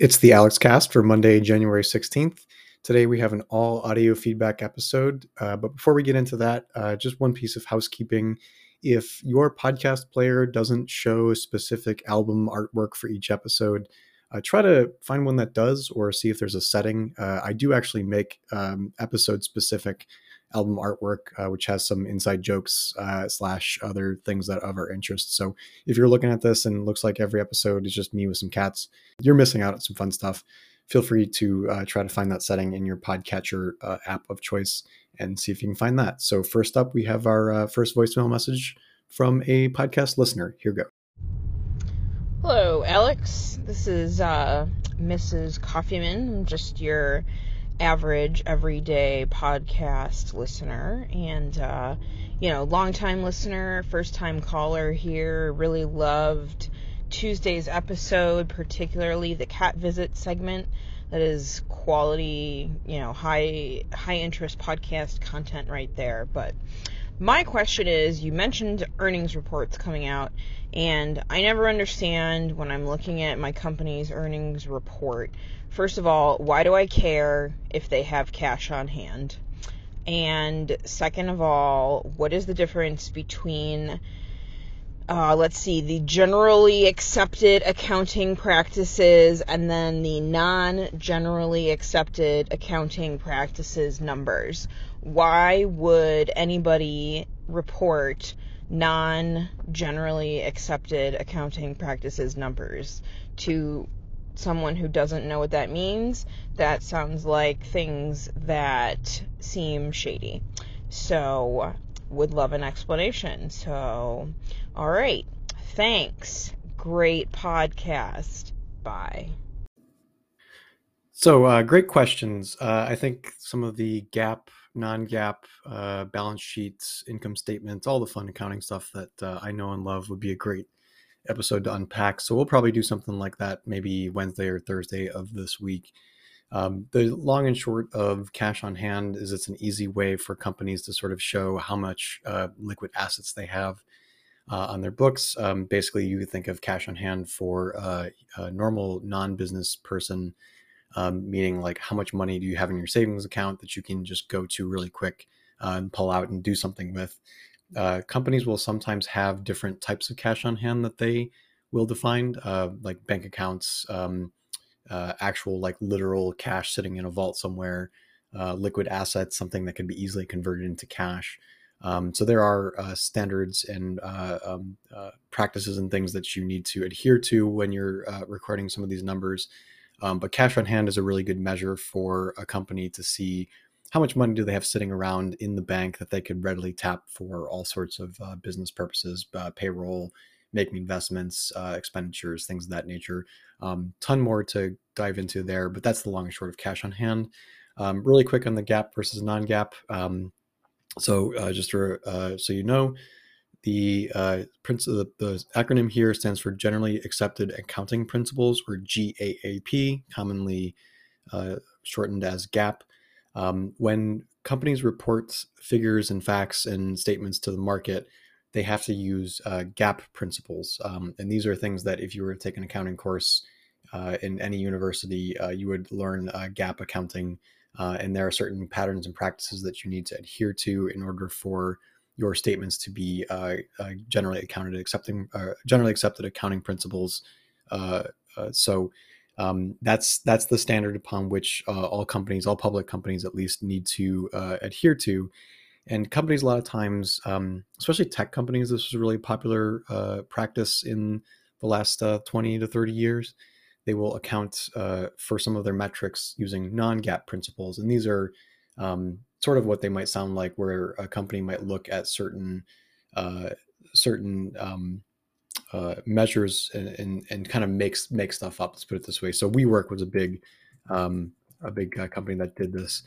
It's the Alex Cast for Monday, January 16th. Today we have an all audio feedback episode. Uh, but before we get into that, uh, just one piece of housekeeping. If your podcast player doesn't show specific album artwork for each episode, uh, try to find one that does or see if there's a setting. Uh, I do actually make um, episode specific album artwork, uh, which has some inside jokes uh, slash other things that of our interest. So if you're looking at this and looks like every episode is just me with some cats, you're missing out on some fun stuff. Feel free to uh, try to find that setting in your podcatcher uh, app of choice and see if you can find that. So first up, we have our uh, first voicemail message from a podcast listener. Here go. Hello, Alex. This is uh, Mrs. Coffeeman. I'm just your average, everyday podcast listener, and uh, you know, long time listener, first time caller here. Really loved Tuesday's episode, particularly the cat visit segment. That is quality, you know, high high interest podcast content right there. But my question is, you mentioned earnings reports coming out, and I never understand when I'm looking at my company's earnings report First of all, why do I care if they have cash on hand? And second of all, what is the difference between, uh, let's see, the generally accepted accounting practices and then the non generally accepted accounting practices numbers? Why would anybody report non generally accepted accounting practices numbers to someone who doesn't know what that means, that sounds like things that seem shady. So, would love an explanation. So, all right. Thanks. Great podcast. Bye. So, uh, great questions. Uh, I think some of the GAAP, non GAAP, uh, balance sheets, income statements, all the fun accounting stuff that uh, I know and love would be a great episode to unpack. So we'll probably do something like that maybe Wednesday or Thursday of this week. Um, the long and short of cash on hand is it's an easy way for companies to sort of show how much uh, liquid assets they have uh, on their books. Um, basically, you think of cash on hand for uh, a normal non business person, um, meaning like how much money do you have in your savings account that you can just go to really quick uh, and pull out and do something with uh, companies will sometimes have different types of cash on hand that they will define, uh, like bank accounts, um, uh, actual like literal cash sitting in a vault somewhere, uh, liquid assets, something that can be easily converted into cash. Um, so there are uh, standards and uh, um, practices and things that you need to adhere to when you're recording some of these numbers. Um, but cash on hand is a really good measure for a company to see how much money do they have sitting around in the bank that they could readily tap for all sorts of uh, business purposes, uh, payroll, making investments, uh, expenditures, things of that nature. Um, ton more to dive into there, but that's the long and short of cash on hand. Um, really quick on the GAAP versus non-GAAP. Um, so uh, just for, uh, so you know, the, uh, the, the acronym here stands for Generally Accepted Accounting Principles, or GAAP, commonly shortened as GAAP. Um, when companies report figures and facts and statements to the market, they have to use uh, principles. Um, and these are things that if you were to take an accounting course uh, in any university, uh, you would learn uh, GAAP accounting. Uh, and there are certain patterns and practices that you need to adhere to in order for your statements to be uh, generally accounted accepting generally accepted accounting principles. so um, that's that's the standard upon which uh, all companies, all public companies at least, need to uh, adhere to. And companies, a lot of times, um, especially tech companies, this was really popular uh, practice in the last uh, 20 to 30 years. They will account uh, for some of their metrics using non-GAAP principles, and these are um, sort of what they might sound like, where a company might look at certain uh, certain um, uh, measures and, and, and kind of makes make stuff up. Let's put it this way. So WeWork was a big um, a big uh, company that did this.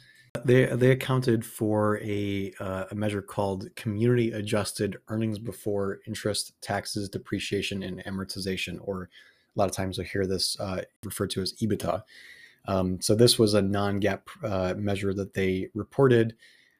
They they accounted for a uh, a measure called community adjusted earnings before interest, taxes, depreciation, and amortization, or a lot of times I hear this uh, referred to as EBITDA. Um, so this was a non-GAAP uh, measure that they reported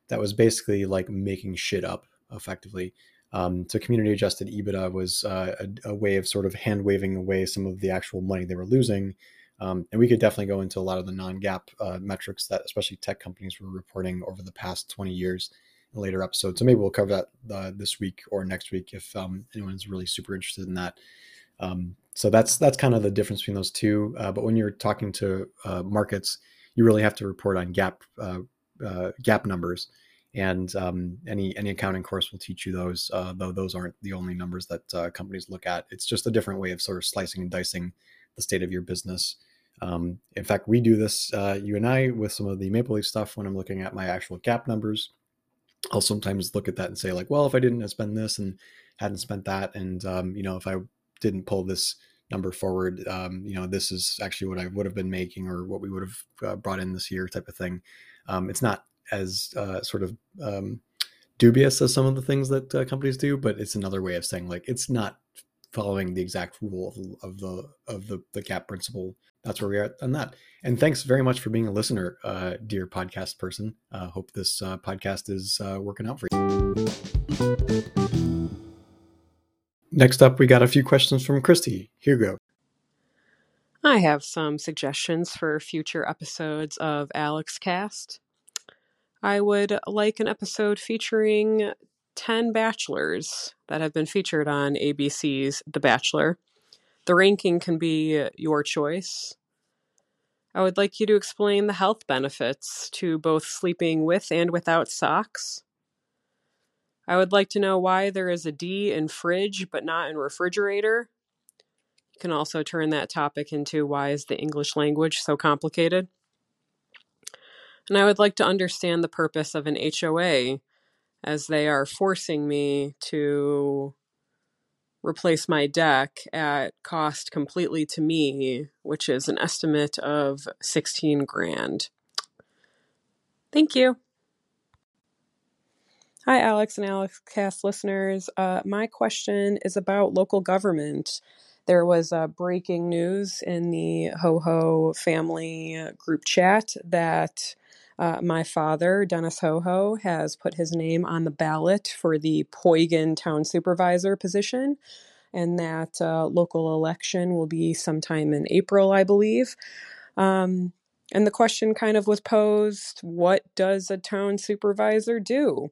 that was basically like making shit up effectively. Um, so community adjusted EBITDA was uh, a, a, way of sort of hand waving away some of the actual money they were losing Um, and we could definitely go into a lot of the non-GAAP uh, metrics that especially tech companies were reporting over the past 20 years in later episodes. So maybe we'll cover that uh, this week or next week if um, anyone's really super interested in that. Um, so that's that's kind of the difference between those two. Uh, but when you're talking to uh, markets, you really have to report on GAAP uh, uh, GAAP numbers, and um, any any accounting course will teach you those. though those aren't the only numbers that companies look at. It's just a different way of sort of slicing and dicing the state of your business. Um, in fact, we do this, uh, you and I, with some of the Maple Leaf stuff when I'm looking at my actual GAAP numbers. I'll sometimes look at that and say, like, well, if I didn't spend this and hadn't spent that, and um, you know, if I didn't pull this number forward, um, you know, this is actually what I would have been making or what we would have uh, brought in this year, type of thing. Um, it's not as uh, sort of um, dubious as some of the things that uh, companies do, but it's another way of saying like it's not following the exact rule of, the of the the GAAP principle. That's where we are on that. And thanks very much for being a listener, uh, dear podcast person. Uh, hope this uh, podcast is working out for you. Next up, we got a few questions from Kristie. Here go. I have some suggestions for future episodes of Alex Cast. I would like an episode featuring 10 bachelors that have been featured on ABC's The Bachelor. The ranking can be your choice. I would like you to explain the health benefits to both sleeping with and without socks. I would like to know why there is a D in fridge but not in refrigerator. You can also turn that topic into why is the English language so complicated? And I would like to understand the purpose of an HOA as they are forcing me to replace my deck at cost completely to me, which is an estimate of 16 grand. Thank you. Hi, Alex and Alex Cast listeners. Uh, my question is about local government. There was uh, breaking news in the Ho Ho family group chat that uh, my father, Dennis Ho-Ho, has put his name on the ballot for the Poygan Town Supervisor position, and that uh, local election will be sometime in April, I believe. Um, and the question kind of was posed what does a town supervisor do?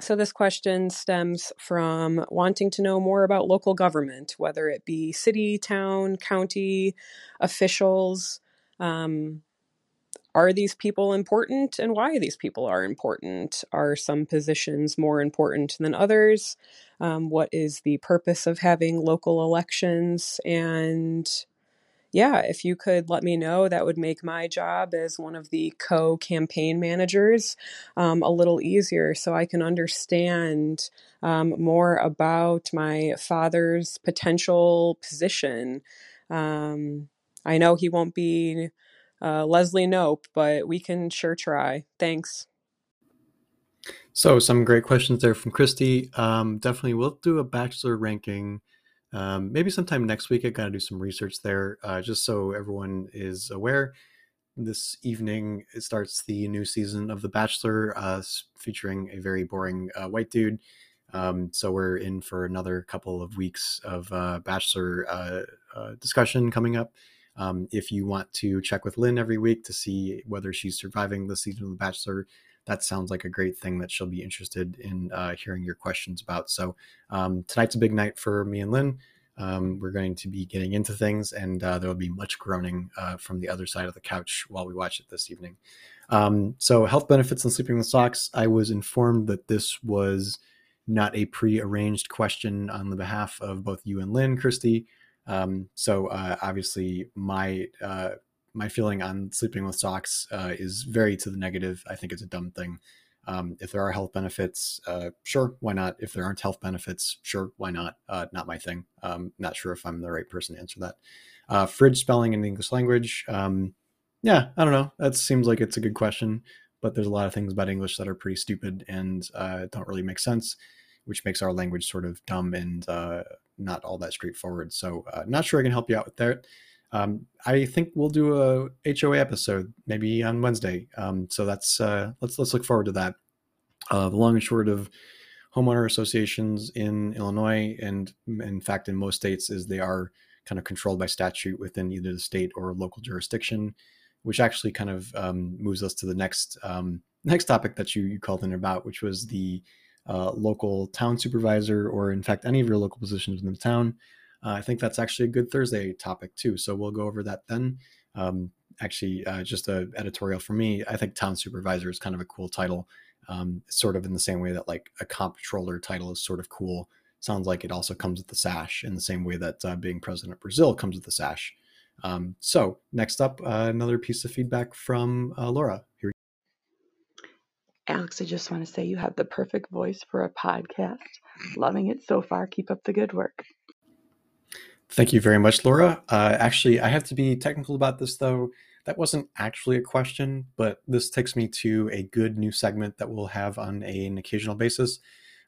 So, this question stems from wanting to know more about local government, whether it be city, town, county officials. Um, are these people important and why these people are important? Are some positions more important than others? Um, what is the purpose of having local elections? And yeah, if you could let me know, that would make my job as one of the co campaign managers um, a little easier so I can understand um, more about my father's potential position. Um, I know he won't be uh, Leslie Knope, but we can sure try. Thanks. So, some great questions there from Kristie. Um, definitely, we'll do a bachelor ranking. Um, maybe sometime next week. I got to do some research there, uh, just so everyone is aware. This evening, it starts the new season of The Bachelor, uh, featuring a very boring uh, white dude. Um, so we're in for another couple of weeks of uh, Bachelor uh, uh, discussion coming up. Um, if you want to check with Lynn every week to see whether she's surviving the season of The Bachelor, that sounds like a great thing that she'll be interested in uh, hearing your questions about. So um, tonight's a big night for me and Lynn. Um, we're going to be getting into things, and uh, there will be much groaning uh, from the other side of the couch while we watch it this evening. Um, so, health benefits and sleeping with socks. I was informed that this was not a pre-arranged question on the behalf of both you and Lynn, Kristie. Um, so uh, obviously, my uh, my feeling on sleeping with socks uh, is very to the negative. I think it's a dumb thing. Um, if there are health benefits, uh, sure, why not? If there aren't health benefits, sure, why not? Uh, not my thing. Um, not sure if I'm the right person to answer that. Uh, fridge spelling in English language. Um, yeah, I don't know. That seems like it's a good question, but there's a lot of things about English that are pretty stupid and don't really make sense, which makes our language sort of dumb and not all that straightforward. So uh, not sure I can help you out with that. Um, I think we'll do a HOA episode maybe on Wednesday. Um, so that's uh, let's let's look forward to that. Uh, the long and short of homeowner associations in Illinois and in fact in most states is they are kind of controlled by statute within either the state or local jurisdiction, which actually kind of um, moves us to the next um, next topic that you, you called in about, which was the uh, local town supervisor, or in fact, any of your local positions in the town. Uh, I think that's actually a good Thursday topic too. So we'll go over that then. Um, actually, uh, just a editorial for me. I think town supervisor is kind of a cool title, um, sort of in the same way that like a comptroller title is sort of cool. Sounds like it also comes with the sash in the same way that uh, being president of Brazil comes with the sash. Um, so next up, uh, another piece of feedback from uh, Laura. Here Alex, I just want to say you have the perfect voice for a podcast. Loving it so far. Keep up the good work. Thank you very much, Laura. Uh, actually, I have to be technical about this, though. That wasn't actually a question, but this takes me to a good new segment that we'll have on a, an occasional basis.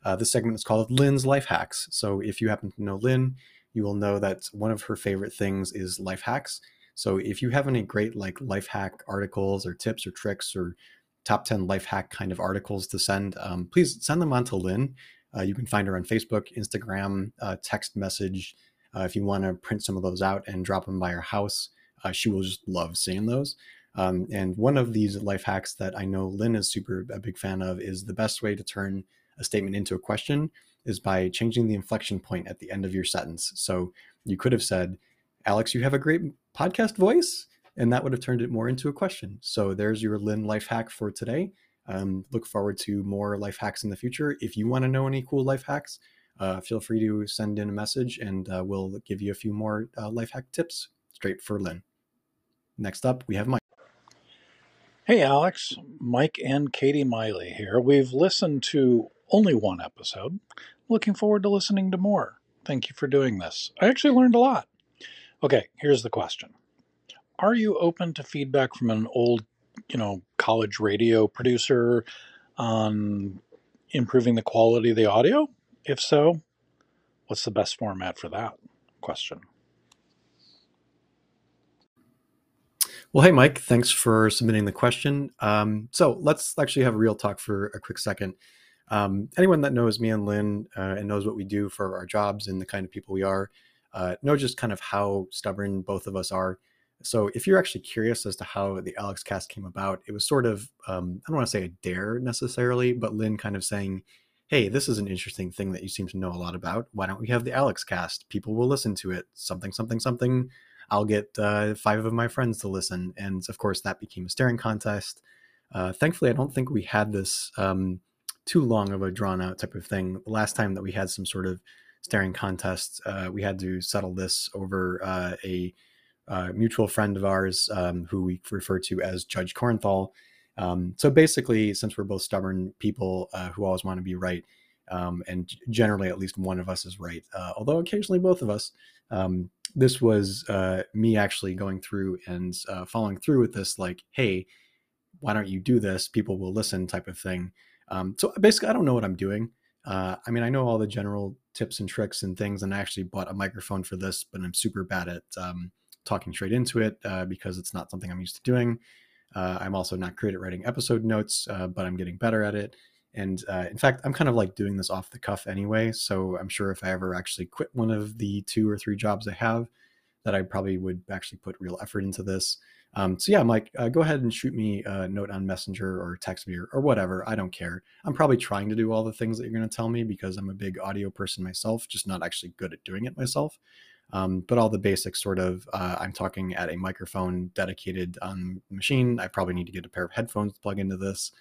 Uh, this segment is called Lynn's Lyfe Hacks. So if you happen to know Lynn, you will know that one of her favorite things is life hacks. So if you have any great like life hack articles or tips or tricks or top 10 life hack kind of articles to send, um, please send them on to Lynn. Uh, you can find her on Facebook, Instagram, uh, text message. Uh, if you want to print some of those out and drop them by her house, uh, she will just love seeing those. Um, and one of these life hacks that I know Lynn is super a big fan of is the best way to turn a statement into a question is by changing the inflection point at the end of your sentence. So you could have said, Alex, you have a great podcast voice and that would have turned it more into a question. So there's your Lynn life hack for today. Um, look forward to more life hacks in the future. If you want to know any cool life hacks, uh, feel free to send in a message and uh, we'll give you a few more uh, life hack tips straight for Lynn. Next up, we have Mike. Hey, Alex. Mike and Katie Miley here. We've listened to only one episode. Looking forward to listening to more. Thank you for doing this. I actually learned a lot. Okay, here's the question are you open to feedback from an old, you know, college radio producer on improving the quality of the audio? If so, what's the best format for that question? Well, hey, Mike, thanks for submitting the question. Um, so let's actually have a real talk for a quick second. Um, anyone that knows me and Lynn uh, and knows what we do for our jobs and the kind of people we are, uh, know just kind of how stubborn both of us are. So if you're actually curious as to how the Alex cast came about, it was sort of, um, I don't want to say a dare necessarily, but Lynn kind of saying, hey, this is an interesting thing that you seem to know a lot about. Why don't we have the Alex cast? People will listen to it. Something, something, something. I'll get uh, five of my friends to listen. And of course, that became a staring contest. Uh, thankfully, I don't think we had this um, too long of a drawn out type of thing. The last time that we had some sort of staring contest, uh, we had to settle this over uh, a uh, mutual friend of ours um, who we refer to as Judge Kornthal. Um, so basically, since we're both stubborn people uh, who always want to be right, um, and generally at least one of us is right, uh, although occasionally both of us, um, this was uh, me actually going through and uh, following through with this, like, hey, why don't you do this? People will listen, type of thing. Um, so basically, I don't know what I'm doing. Uh, I mean, I know all the general tips and tricks and things, and I actually bought a microphone for this, but I'm super bad at um, talking straight into it uh, because it's not something I'm used to doing. Uh, I'm also not great at writing episode notes, uh, but I'm getting better at it. And uh, in fact, I'm kind of like doing this off the cuff anyway. So I'm sure if I ever actually quit one of the two or three jobs I have, that I probably would actually put real effort into this. Um, so yeah, Mike, uh, go ahead and shoot me a note on Messenger or text me or, or, whatever. I don't care. I'm probably trying to do all the things that you're going to tell me because I'm a big audio person myself, just not actually good at doing it myself. Um, but all the basics sort of, uh, I'm talking at a microphone dedicated on the machine. I probably need to get a pair of headphones to plug into this.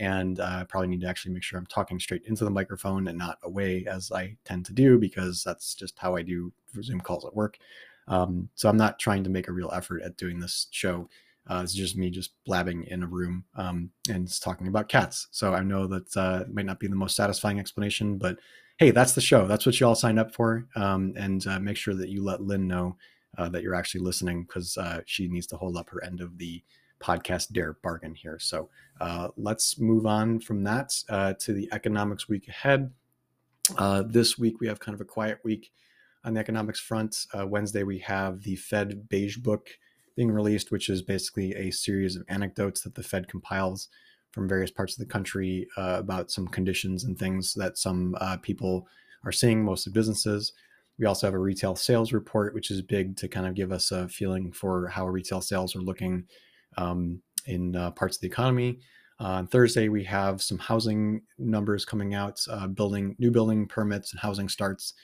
And uh, I probably need to actually make sure I'm talking straight into the microphone and not away as I tend to do because that's just how I do Zoom calls at work. Um, so I'm not trying to make a real effort at doing this show. Uh, it's just me just blabbing in a room um, and talking about cats. So I know that uh, might not be the most satisfying explanation, but hey, that's the show. That's what you all signed up for. Um, and uh, make sure that you let Lynn know uh, that you're actually listening because uh, she needs to hold up her end of the podcast dare bargain here. So uh, let's move on from that to the economics week ahead. This week we have kind of a quiet week on the economics front. Wednesday we have the Fed Beige Book being released, which is basically a series of anecdotes that the Fed compiles from various parts of the country uh, about some conditions and things that some uh, people are seeing, mostly businesses. We also have a retail sales report, which is big to kind of give us a feeling for how retail sales are looking um, in uh, parts of the economy. Uh, on Thursday, we have some housing numbers coming out, uh, building new building permits and housing starts.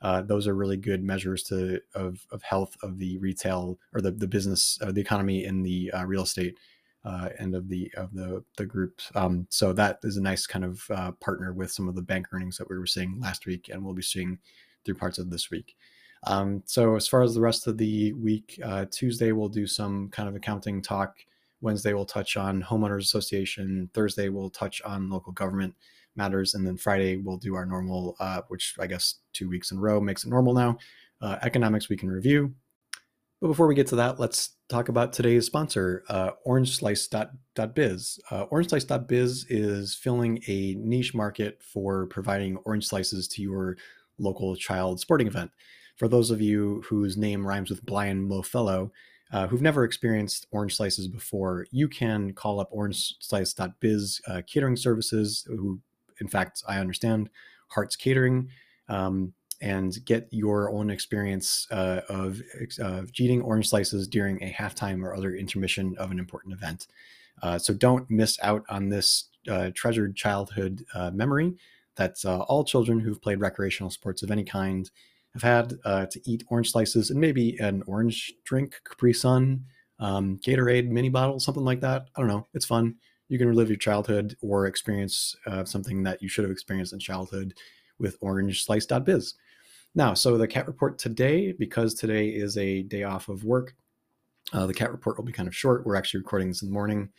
Uh, those are really good measures to of, of health of the retail or the, the business, uh, the economy in the uh, real estate uh, end of the of the the group. Um, so that is a nice kind of uh, partner with some of the bank earnings that we were seeing last week, and we'll be seeing through parts of this week. Um, so as far as the rest of the week, Tuesday we'll do some kind of accounting talk. Wednesday we'll touch on homeowners association. Thursday we'll touch on local government matters, and then Friday we'll do our normal, uh, which I guess two weeks in a row makes it normal now. Uh, economics we can review. But before we get to that, let's talk about today's sponsor, uh, OrangeSlice.biz. Uh, OrangeSlice.biz is filling a niche market for providing orange slices to your local child sporting event. For those of you whose name rhymes with Brian Lofellow, uh, who've never experienced orange slices before, you can call up OrangeSlice.biz uh, catering services, who, in fact, I understand, Hearts Catering. Um, and get your own experience uh, of uh, eating orange slices during a halftime or other intermission of an important event. Uh, so don't miss out on this uh, treasured childhood uh, memory that uh, all children who've played recreational sports of any kind have had to eat orange slices and maybe an orange drink, Capri Sun, um, Gatorade mini bottle, something like that. I don't know. It's fun. You can relive your childhood or experience something that you should have experienced in childhood with OrangeSlice.biz. Now, so the cat report today, because today is a day off of work, uh, the cat report will be kind of short. We're actually recording this in the morning.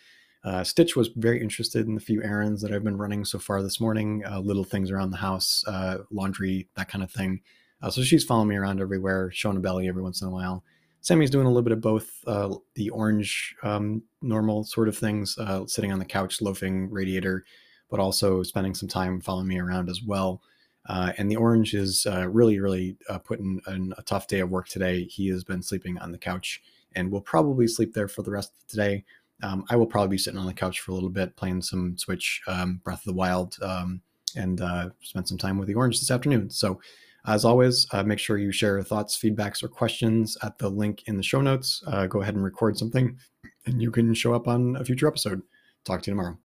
Uh, Stitch was very interested in the few errands that I've been running so far this morning, uh, little things around the house, uh, laundry, that kind of thing. Uh, so she's following me around everywhere, showing a belly every once in a while. Sammy's doing a little bit of both uh, the orange, um, normal sort of things, sitting on the couch, loafing, radiator, but also spending some time following me around as well. Uh, and the orange is uh, really, really uh, putting in a tough day of work today. He has been sleeping on the couch and will probably sleep there for the rest of today. Um, I will probably be sitting on the couch for a little bit, playing some Switch, um, Breath of the Wild, um, and uh, spend some time with the orange this afternoon. So, as always, uh, make sure you share thoughts, feedbacks, or questions at the link in the show notes. Uh, go ahead and record something, and you can show up on a future episode. Talk to you tomorrow.